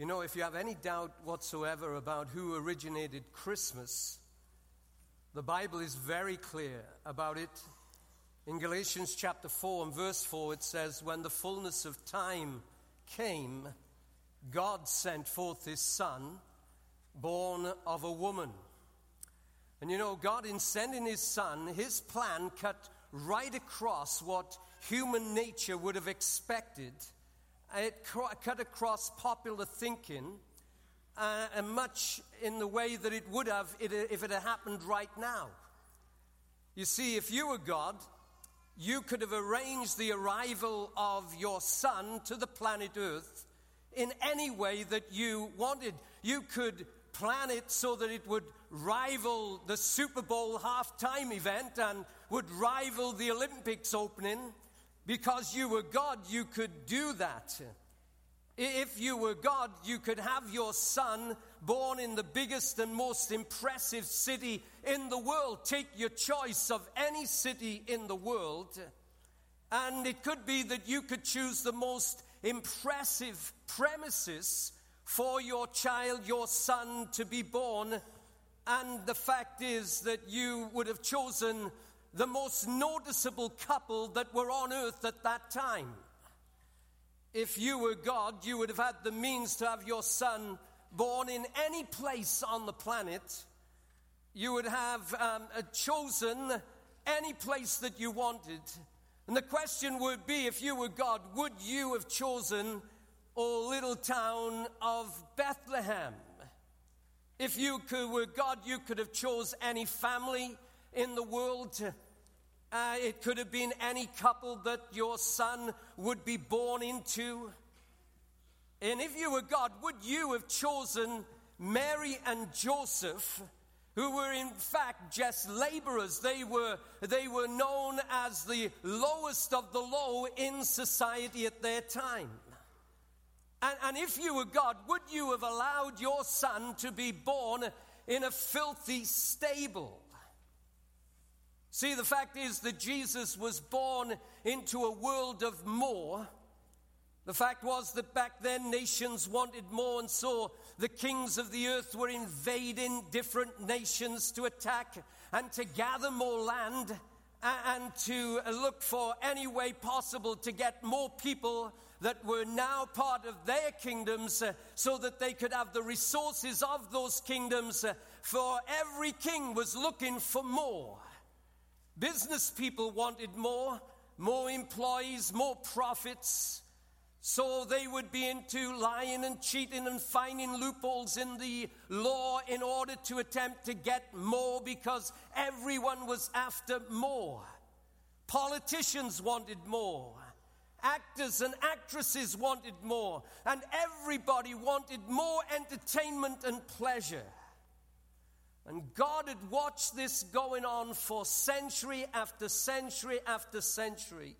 You know, if you have any doubt whatsoever about who originated Christmas, the Bible is very clear about it. In Galatians chapter 4 and verse 4, it says, When the fullness of time came, God sent forth his Son, born of a woman. And you know, God, in sending his Son, his plan cut right across what human nature would have expected it cut across popular thinking, uh, and much in the way that it would have if it had happened right now. You see, if you were God, you could have arranged the arrival of your son to the planet Earth in any way that you wanted. You could plan it so that it would rival the Super Bowl halftime event and would rival the Olympics opening. Because you were God, you could do that. If you were God, you could have your son born in the biggest and most impressive city in the world. Take your choice of any city in the world. And it could be that you could choose the most impressive premises for your child, your son, to be born. And the fact is that you would have chosen the most noticeable couple that were on earth at that time. If you were God, you would have had the means to have your son born in any place on the planet. You would have um, chosen any place that you wanted. And the question would be if you were God, would you have chosen a little town of Bethlehem? If you could, were God, you could have chose any family in the world. Uh, it could have been any couple that your son would be born into. And if you were God, would you have chosen Mary and Joseph, who were in fact just laborers? They were, they were known as the lowest of the low in society at their time. And, and if you were God, would you have allowed your son to be born in a filthy stable? See, the fact is that Jesus was born into a world of more. The fact was that back then nations wanted more, and so the kings of the earth were invading different nations to attack and to gather more land and to look for any way possible to get more people that were now part of their kingdoms uh, so that they could have the resources of those kingdoms. Uh, for every king was looking for more. Business people wanted more, more employees, more profits. So they would be into lying and cheating and finding loopholes in the law in order to attempt to get more because everyone was after more. Politicians wanted more. Actors and actresses wanted more. And everybody wanted more entertainment and pleasure. And God had watched this going on for century after century after century.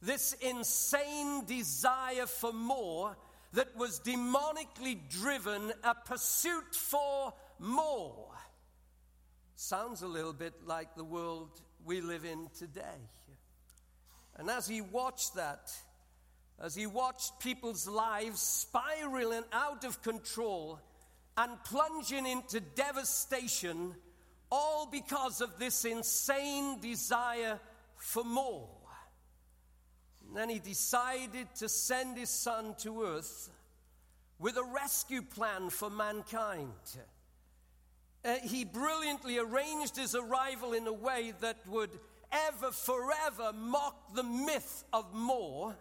This insane desire for more that was demonically driven, a pursuit for more. Sounds a little bit like the world we live in today. And as he watched that, as he watched people's lives spiraling out of control, and plunging into devastation, all because of this insane desire for more. And then he decided to send his son to earth with a rescue plan for mankind. Uh, he brilliantly arranged his arrival in a way that would ever, forever mock the myth of more.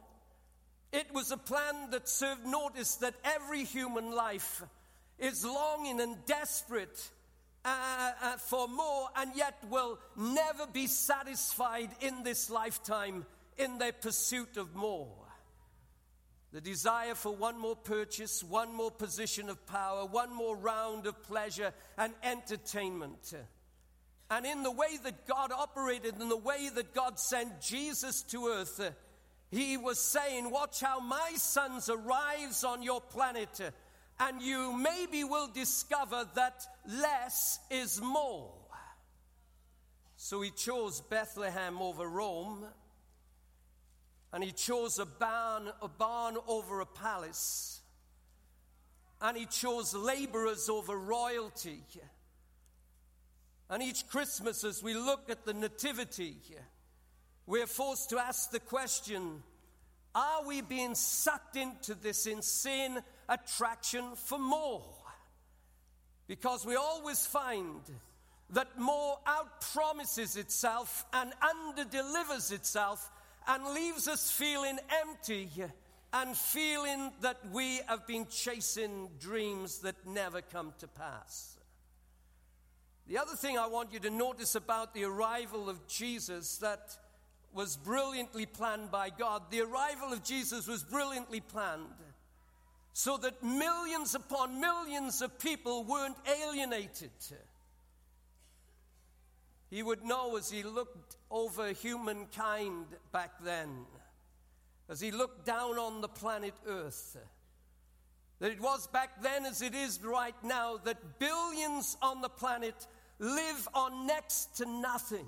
It was a plan that served notice that every human life is longing and desperate uh, uh, for more and yet will never be satisfied in this lifetime in their pursuit of more. The desire for one more purchase, one more position of power, one more round of pleasure and entertainment. And in the way that God operated, in the way that God sent Jesus to earth, He was saying, Watch how my sons arrives on your planet and you maybe will discover that less is more. So he chose Bethlehem over Rome, and he chose a barn, a barn over a palace. and he chose laborers over royalty. And each Christmas, as we look at the Nativity, we're forced to ask the question are we being sucked into this insane attraction for more? Because we always find that more outpromises itself and underdelivers itself and leaves us feeling empty and feeling that we have been chasing dreams that never come to pass. The other thing I want you to notice about the arrival of Jesus that was brilliantly planned by God. The arrival of Jesus was brilliantly planned so that millions upon millions of people weren't alienated. He would know as he looked over humankind back then, as he looked down on the planet Earth, that it was back then as it is right now that billions on the planet live on next to nothing.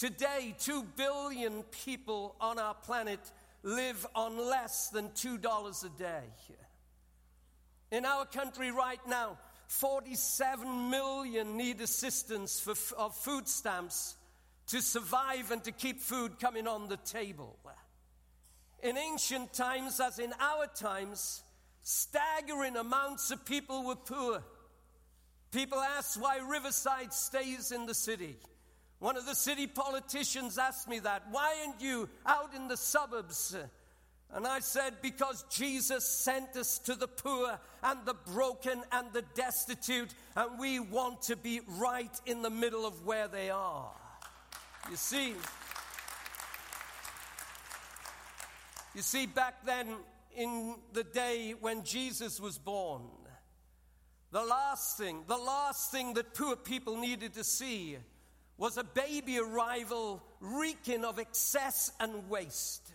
Today, two billion people on our planet live on less than $2 a day. In our country right now, 47 million need assistance for, of food stamps to survive and to keep food coming on the table. In ancient times, as in our times, staggering amounts of people were poor. People ask why Riverside stays in the city. One of the city politicians asked me that. Why aren't you out in the suburbs? And I said, Because Jesus sent us to the poor and the broken and the destitute, and we want to be right in the middle of where they are. You see, you see, back then in the day when Jesus was born, the last thing, the last thing that poor people needed to see was a baby arrival reeking of excess and waste.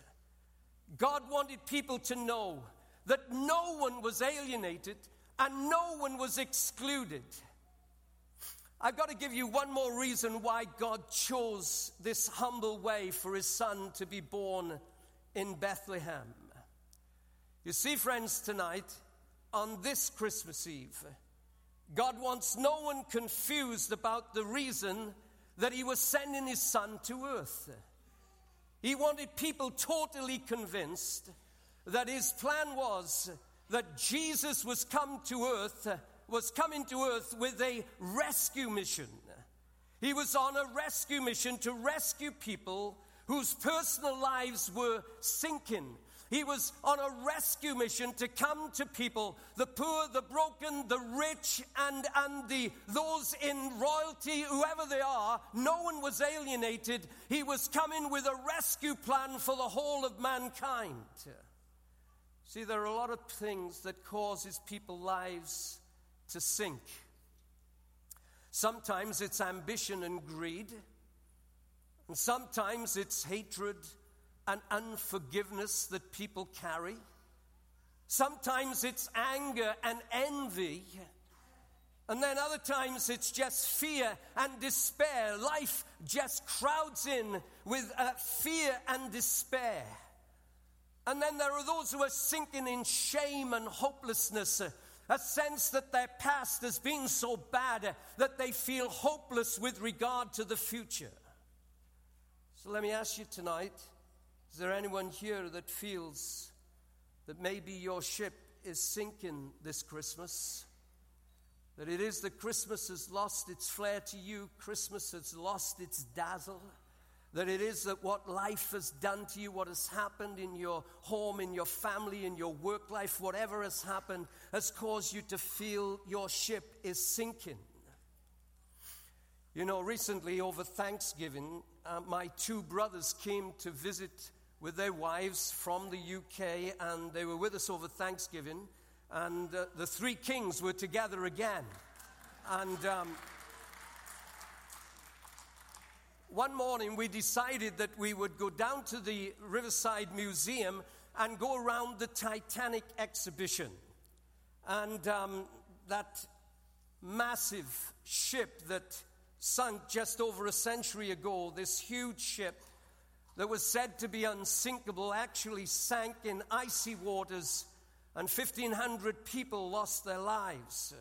God wanted people to know that no one was alienated and no one was excluded. I've got to give you one more reason why God chose this humble way for his son to be born in Bethlehem. You see, friends, tonight, on this Christmas Eve, God wants no one confused about the reason that he was sending his son to earth. He wanted people totally convinced that his plan was that Jesus was come to earth, was coming to earth with a rescue mission. He was on a rescue mission to rescue people whose personal lives were sinking, he was on a rescue mission to come to people, the poor, the broken, the rich, and, and the, those in royalty, whoever they are. No one was alienated. He was coming with a rescue plan for the whole of mankind. See, there are a lot of things that causes people's lives to sink. Sometimes it's ambition and greed, and sometimes it's hatred and unforgiveness that people carry. Sometimes it's anger and envy. And then other times it's just fear and despair. Life just crowds in with uh, fear and despair. And then there are those who are sinking in shame and hopelessness, uh, a sense that their past has been so bad uh, that they feel hopeless with regard to the future. So let me ask you tonight is there anyone here that feels that maybe your ship is sinking this Christmas? That it is that Christmas has lost its flair to you, Christmas has lost its dazzle. That it is that what life has done to you, what has happened in your home, in your family, in your work life, whatever has happened, has caused you to feel your ship is sinking. You know, recently over Thanksgiving, uh, my two brothers came to visit with their wives from the UK, and they were with us over Thanksgiving. And uh, the three kings were together again. And um, one morning we decided that we would go down to the Riverside Museum and go around the Titanic exhibition. And um, that massive ship that sunk just over a century ago, this huge ship, that was said to be unsinkable actually sank in icy waters and 1,500 people lost their lives.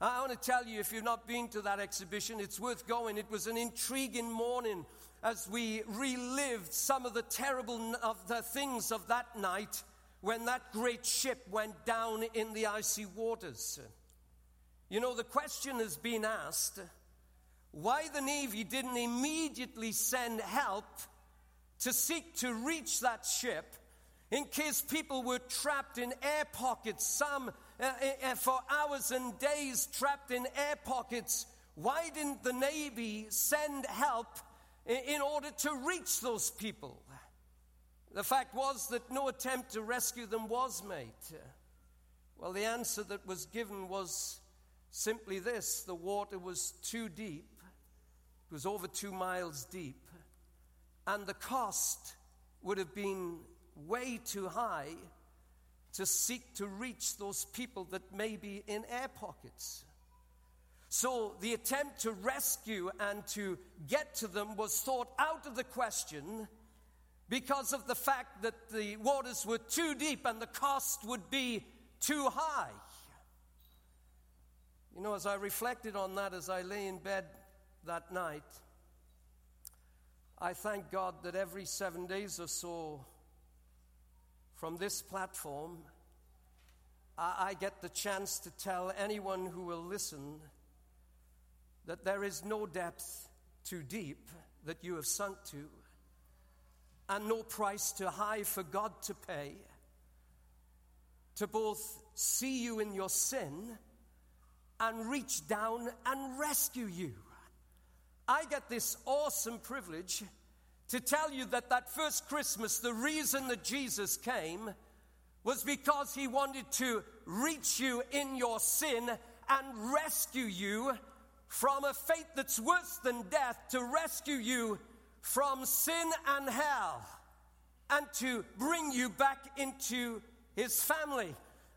I want to tell you, if you've not been to that exhibition, it's worth going. It was an intriguing morning as we relived some of the terrible of the things of that night when that great ship went down in the icy waters. You know, the question has been asked why the Navy didn't immediately send help to seek to reach that ship in case people were trapped in air pockets, some uh, uh, for hours and days trapped in air pockets. Why didn't the Navy send help in order to reach those people? The fact was that no attempt to rescue them was made. Well, the answer that was given was simply this the water was too deep, it was over two miles deep, and the cost would have been way too high to seek to reach those people that may be in air pockets. So the attempt to rescue and to get to them was thought out of the question because of the fact that the waters were too deep and the cost would be too high. You know, as I reflected on that as I lay in bed that night, I thank God that every seven days or so from this platform, I, get the chance to tell anyone who will listen that there is no depth too deep that you have sunk to, and no price too high for God to pay to both see you in your sin and reach down and rescue you. I get this awesome privilege to tell you that that first Christmas, the reason that Jesus came was because he wanted to reach you in your sin and rescue you from a fate that's worse than death, to rescue you from sin and hell, and to bring you back into his family.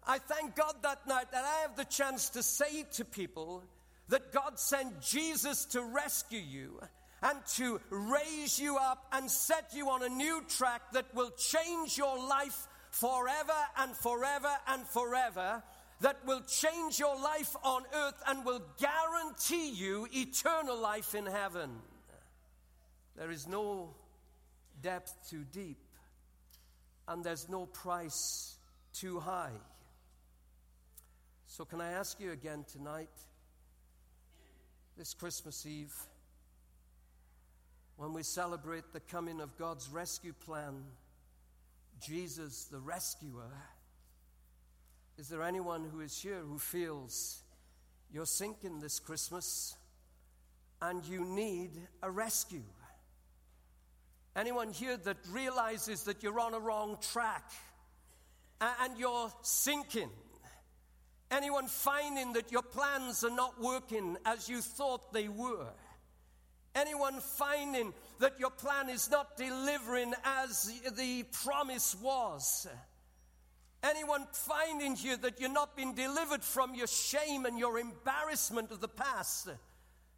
I thank God that night that I have the chance to say to people that God sent Jesus to rescue you and to raise you up and set you on a new track that will change your life forever and forever and forever, that will change your life on earth and will guarantee you eternal life in heaven. There is no depth too deep, and there's no price too high. So, can I ask you again tonight, this Christmas Eve? when we celebrate the coming of God's rescue plan, Jesus the rescuer, is there anyone who is here who feels you're sinking this Christmas and you need a rescue? Anyone here that realizes that you're on a wrong track and you're sinking? Anyone finding that your plans are not working as you thought they were? Anyone finding that your plan is not delivering as the promise was? Anyone finding here that you're not being delivered from your shame and your embarrassment of the past?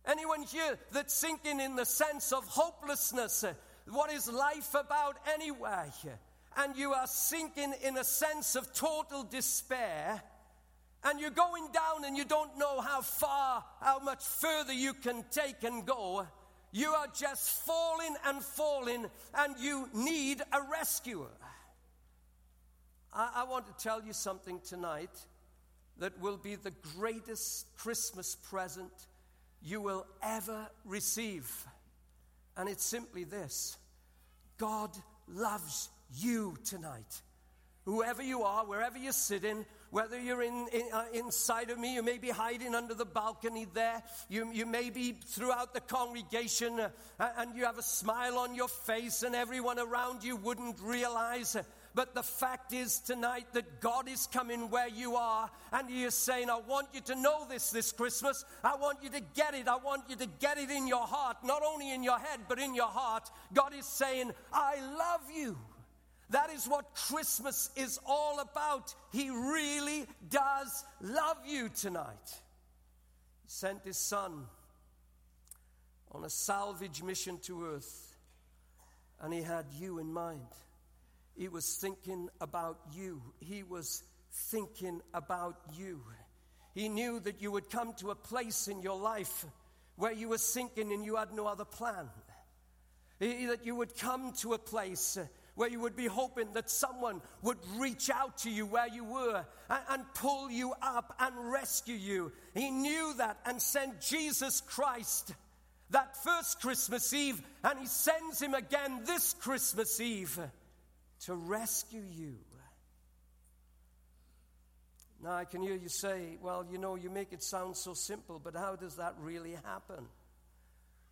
Anyone here that's sinking in the sense of hopelessness? What is life about anyway? And you are sinking in a sense of total despair and you're going down and you don't know how far, how much further you can take and go. You are just falling and falling, and you need a rescuer. I, I want to tell you something tonight that will be the greatest Christmas present you will ever receive. And it's simply this God loves you tonight. Whoever you are, wherever you're sitting, whether you're in, in uh, inside of me, you may be hiding under the balcony there, you, you may be throughout the congregation, uh, and you have a smile on your face, and everyone around you wouldn't realize. But the fact is tonight that God is coming where you are, and He is saying, I want you to know this this Christmas. I want you to get it. I want you to get it in your heart, not only in your head, but in your heart. God is saying, I love you. That is what Christmas is all about. He really does love you tonight. He sent his son on a salvage mission to earth, and he had you in mind. He was thinking about you. He was thinking about you. He knew that you would come to a place in your life where you were sinking and you had no other plan. That you would come to a place where you would be hoping that someone would reach out to you where you were and, and, pull you up and rescue you. He knew that and sent Jesus Christ that first Christmas Eve, and He sends Him again this Christmas Eve to rescue you. Now, I can hear you say, well, you know, you make it sound so simple, but how does that really happen?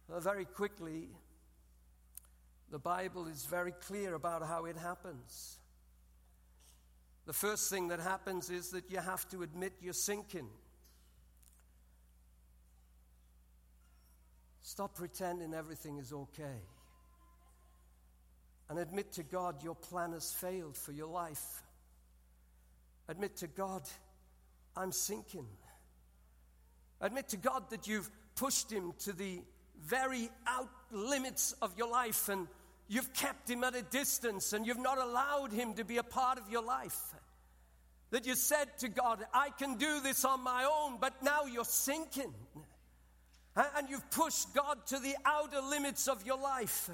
Well, very quickly, the Bible is very clear about how it happens. The first thing that happens is that you have to admit you're sinking. Stop pretending everything is okay. And admit to God your plan has failed for your life. Admit to God, I'm sinking. Admit to God that you've pushed Him to the very out limits of your life and You've kept him at a distance and you've not allowed him to be a part of your life. That you said to God, I can do this on my own, but now you're sinking. And you've pushed God to the outer limits of your life.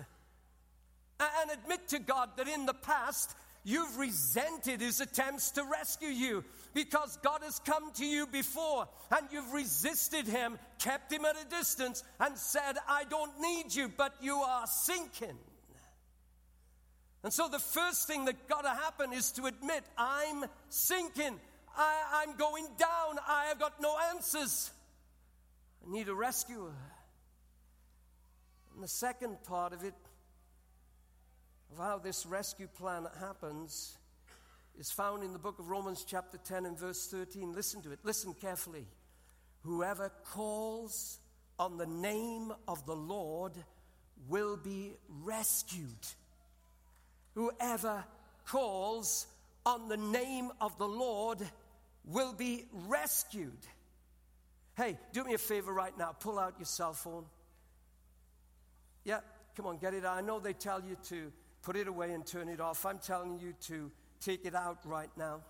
And admit to God that in the past, you've resented his attempts to rescue you because God has come to you before and you've resisted him, kept him at a distance, and said, I don't need you, but you are sinking. And so the first thing that got to happen is to admit, I'm sinking. I, am going down. I have got no answers. I need a rescuer. And the second part of it, of how this rescue plan happens, is found in the book of Romans, chapter 10, and verse 13. Listen to it. Listen carefully. Whoever calls on the name of the Lord will be rescued. Whoever calls on the name of the Lord will be rescued. Hey, do me a favor right now. Pull out your cell phone. Yeah, come on, get it out. I know they tell you to put it away and turn it off. I'm telling you to take it out right now.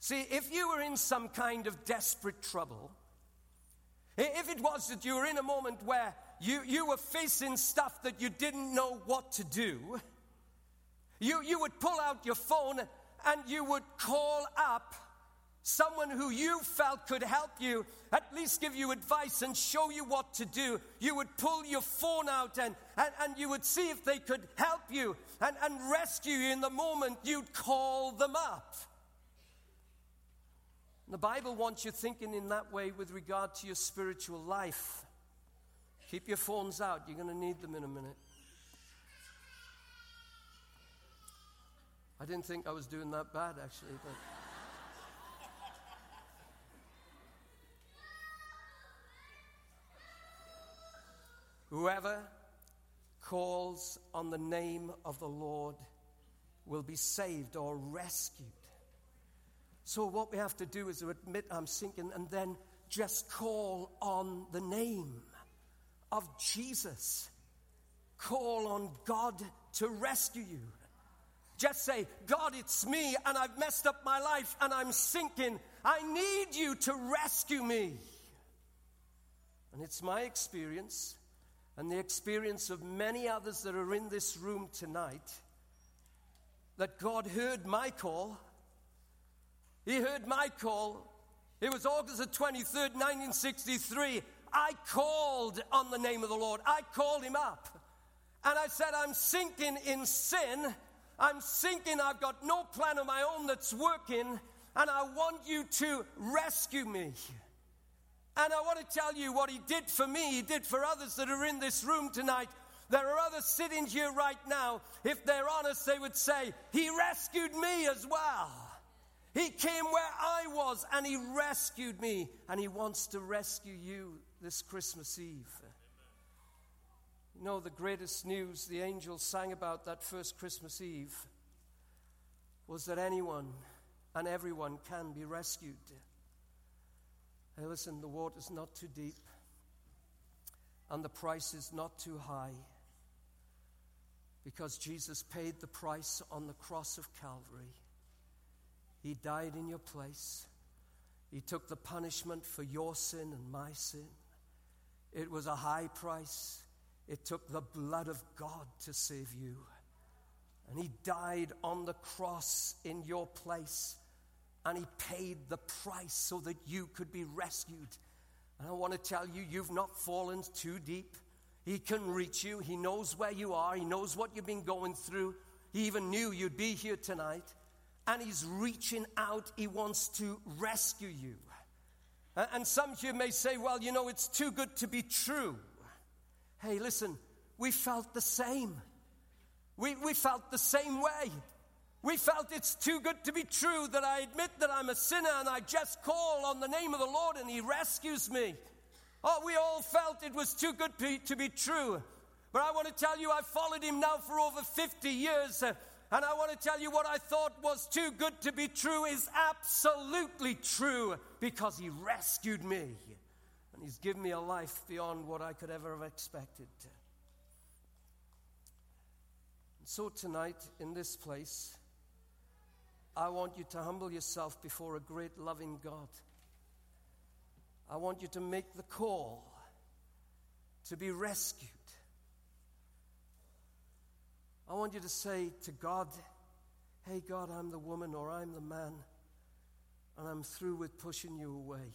See, if you were in some kind of desperate trouble, if it was that you were in a moment where you, you were facing stuff that you didn't know what to do, you, you would pull out your phone and you would call up someone who you felt could help you, at least give you advice and show you what to do. You would pull your phone out and, and, and you would see if they could help you and, and rescue you in the moment. You'd call them up. The Bible wants you thinking in that way with regard to your spiritual life. Keep your phones out, you're going to need them in a minute. I didn't think I was doing that bad, actually. But Whoever calls on the name of the Lord will be saved or rescued. So, what we have to do is to admit I'm sinking and then just call on the name of Jesus. Call on God to rescue you. Just say, God, it's me, and I've messed up my life, and I'm sinking. I need you to rescue me. And it's my experience, and the experience of many others that are in this room tonight, that God heard my call. He heard my call. It was August the 23rd, 1963. I called on the name of the Lord. I called him up. And I said, I'm sinking in sin. I'm sinking. I've got no plan of my own that's working. And I want you to rescue me. And I want to tell you what he did for me, he did for others that are in this room tonight. There are others sitting here right now. If they're honest, they would say, He rescued me as well. He came where I was and He rescued me, and He wants to rescue you this Christmas Eve. You know, the greatest news the angels sang about that first Christmas Eve was that anyone and everyone can be rescued. Hey, listen, the water's not too deep, and the price is not too high. because Jesus paid the price on the cross of Calvary. He died in your place. He took the punishment for your sin and my sin. It was a high price. It took the blood of God to save you. And He died on the cross in your place. And He paid the price so that you could be rescued. And I want to tell you, you've not fallen too deep. He can reach you. He knows where you are. He knows what you've been going through. He even knew you'd be here tonight. And He's reaching out. He wants to rescue you. And some of you may say, well, you know, it's too good to be true. Hey, listen, we felt the same. We, we felt the same way. We felt it's too good to be true that I admit that I'm a sinner and I just call on the name of the Lord and He rescues me. Oh, we all felt it was too good to be true. But I want to tell you, I've followed Him now for over 50 years. And I want to tell you what I thought was too good to be true is absolutely true because He rescued me. And He's given me a life beyond what I could ever have expected. And so tonight, in this place, I want you to humble yourself before a great loving God. I want you to make the call to be rescued. I want you to say to God, Hey, God, I'm the woman or I'm the man, and I'm through with pushing you away.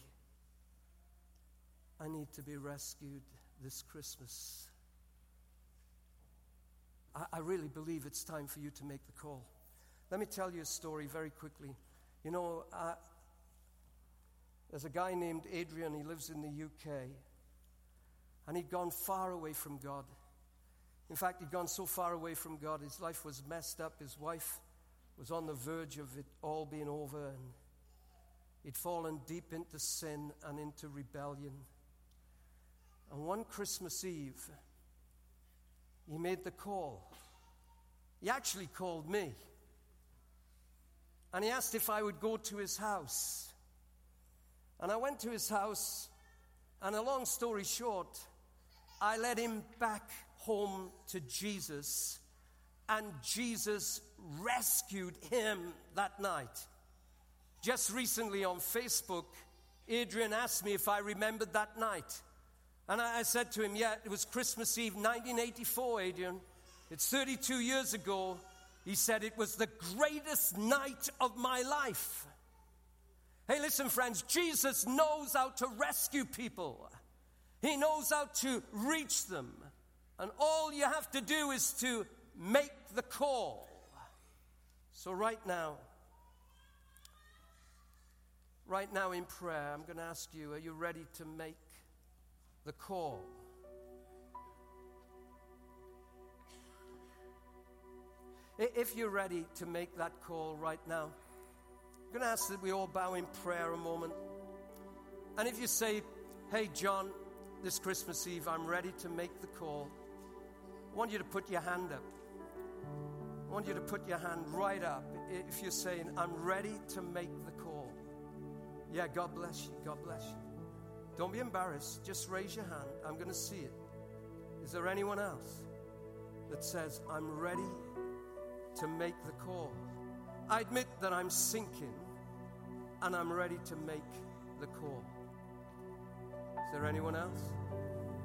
I need to be rescued this Christmas. I, I really believe it's time for you to make the call. Let me tell you a story very quickly. You know, uh, there's a guy named Adrian, he lives in the UK, and he'd gone far away from God. In fact, he'd gone so far away from God, his life was messed up. His wife was on the verge of it all being over, and he'd fallen deep into sin and into rebellion. And one Christmas Eve, he made the call. He actually called me. And he asked if I would go to his house. And I went to his house, and a long story short, I led him back home to Jesus, and Jesus rescued him that night. Just recently on Facebook, Adrian asked me if I remembered that night. And I said to him, Yeah, it was Christmas Eve 1984, Adrian. It's 32 years ago. He said, It was the greatest night of my life. Hey, listen, friends, Jesus knows how to rescue people, He knows how to reach them. And all you have to do is to make the call. So, right now, right now in prayer, I'm going to ask you are you ready to make the call? If you're ready to make that call right now, I'm going to ask that we all bow in prayer a moment. And if you say, Hey, John, this Christmas Eve, I'm ready to make the call. I want you to put your hand up. I want you to put your hand right up if you're saying, I'm ready to make the call. Yeah, God bless you. God bless you. Don't be embarrassed. Just raise your hand. I'm going to see it. Is there anyone else that says, I'm ready to make the call? I admit that I'm sinking and I'm ready to make the call. Is there anyone else?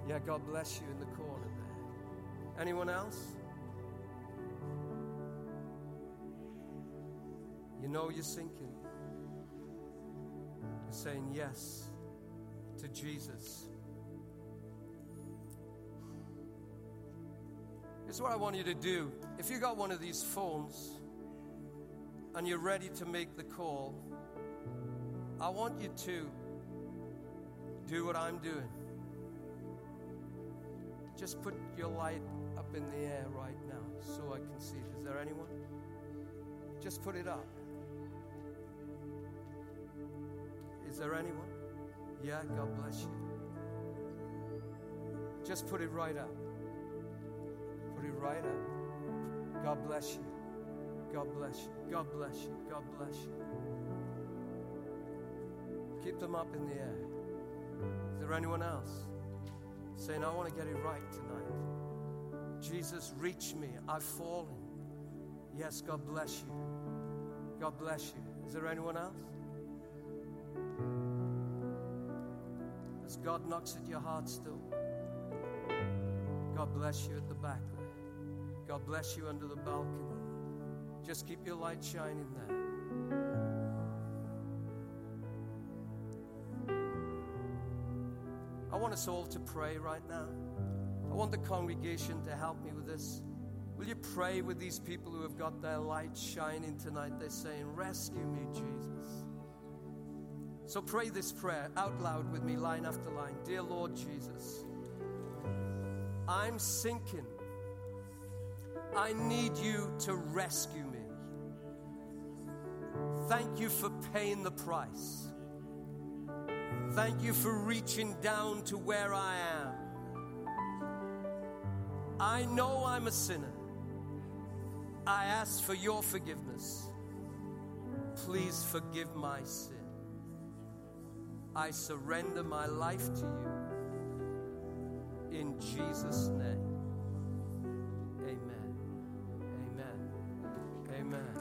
Yeah, God bless you in the corner. Anyone else? You know you're sinking. You're saying yes to Jesus. Here's what I want you to do. If you got one of these phones and you're ready to make the call, I want you to do what I'm doing. Just put your light up in the air right now so I can see. Is there anyone? Just put it up. Is there anyone? Yeah, God bless you. Just put it right up. Put it right up. God bless you. God bless you. God bless you. God bless you. Keep them up in the air. Is there anyone else saying, I want to get it right tonight? Jesus, reach me. I've fallen. Yes, God bless you. God bless you. Is there anyone else? As God knocks at your heart still, God bless you at the back there. God bless you under the balcony. Just keep your light shining there. I want us all to pray right now. Want the congregation to help me with this. Will you pray with these people who have got their light shining tonight? They're saying, Rescue me, Jesus. So pray this prayer out loud with me, line after line. Dear Lord Jesus, I'm sinking. I need you to rescue me. Thank you for paying the price. Thank you for reaching down to where I am. I know I'm a sinner. I ask for your forgiveness. Please forgive my sin. I surrender my life to you. In Jesus' name. Amen. Amen. Amen.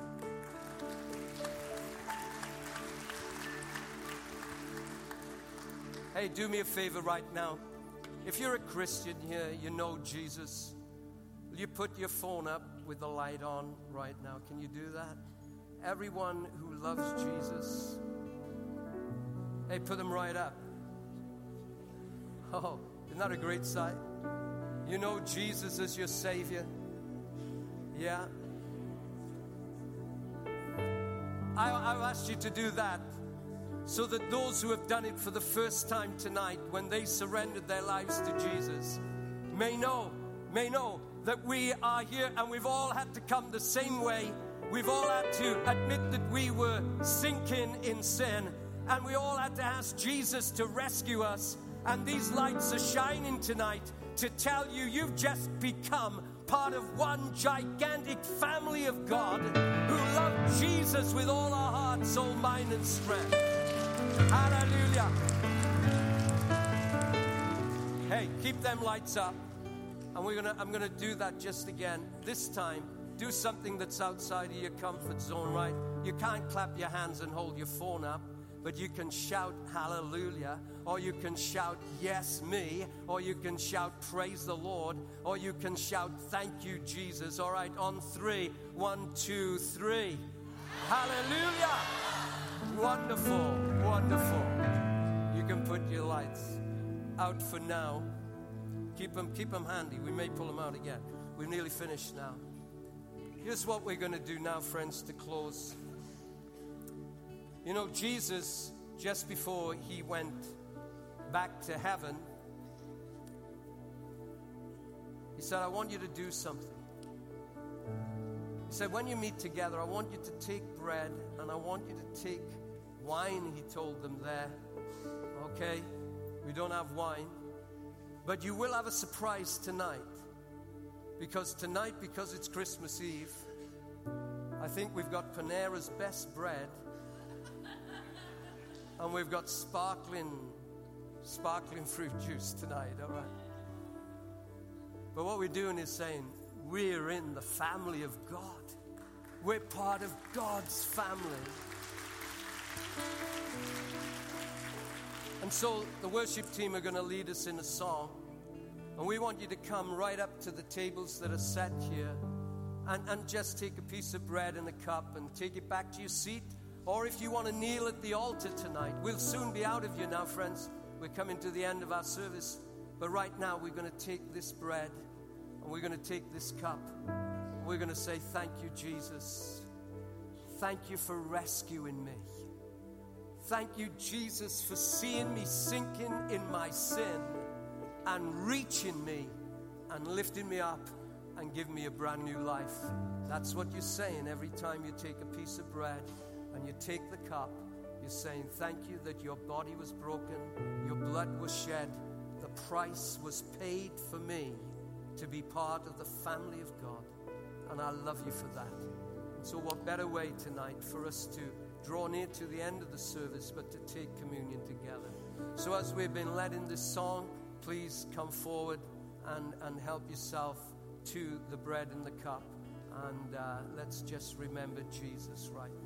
Hey, do me a favor right now. If you're a Christian here, you know Jesus, will you put your phone up with the light on right now? Can you do that? Everyone who loves Jesus, hey, put them right up. Oh, isn't that a great sight? You know Jesus is your Savior. Yeah. I, I've asked you to do that so that those who have done it for the first time tonight, when they surrendered their lives to Jesus, may know, may know that we are here and we've all had to come the same way. We've all had to admit that we were sinking in sin, and we all had to ask Jesus to rescue us. And these lights are shining tonight to tell you you've just become part of one gigantic family of God who love Jesus with all our heart, soul, mind, and strength. Hallelujah. Hey, keep them lights up. And we're gonna I'm gonna do that just again. This time, do something that's outside of your comfort zone, right? You can't clap your hands and hold your phone up but you can shout hallelujah, or you can shout yes, me, or you can shout praise the Lord, or you can shout thank you, Jesus. All right, on three. One, two, three. Hallelujah. Wonderful, wonderful. You can put your lights out for now. Keep them, keep them handy. We may pull them out again. We're nearly finished now. Here's what we're going to do now, friends, to close. You know, Jesus, just before he went back to heaven, he said, I want you to do something. He said, When you meet together, I want you to take bread and I want you to take wine, he told them there. Okay, we don't have wine, but you will have a surprise tonight. Because tonight, because it's Christmas Eve, I think we've got Panera's best bread and we've got sparkling, sparkling fruit juice tonight, all right? But what we're doing is saying, we're in the family of God. We're part of God's family. And so the worship team are going to lead us in a song. And we want you to come right up to the tables that are set here and, and just take a piece of bread and a cup and take it back to your seat or if you want to kneel at the altar tonight, we'll soon be out of you now, friends. We're coming to the end of our service. But right now, we're going to take this bread and we're going to take this cup. We're going to say, Thank you, Jesus. Thank you for rescuing me. Thank you, Jesus, for seeing me sinking in my sin and reaching me and lifting me up and giving me a brand new life. That's what you're saying every time you take a piece of bread and you take the cup, you're saying, Thank you that your body was broken, your blood was shed, the price was paid for me to be part of the family of God. And I love you for that. So, what better way tonight for us to draw near to the end of the service but to take communion together? So, as we've been led in this song, please come forward and, and help yourself to the bread and the cup. And uh, let's just remember Jesus right now.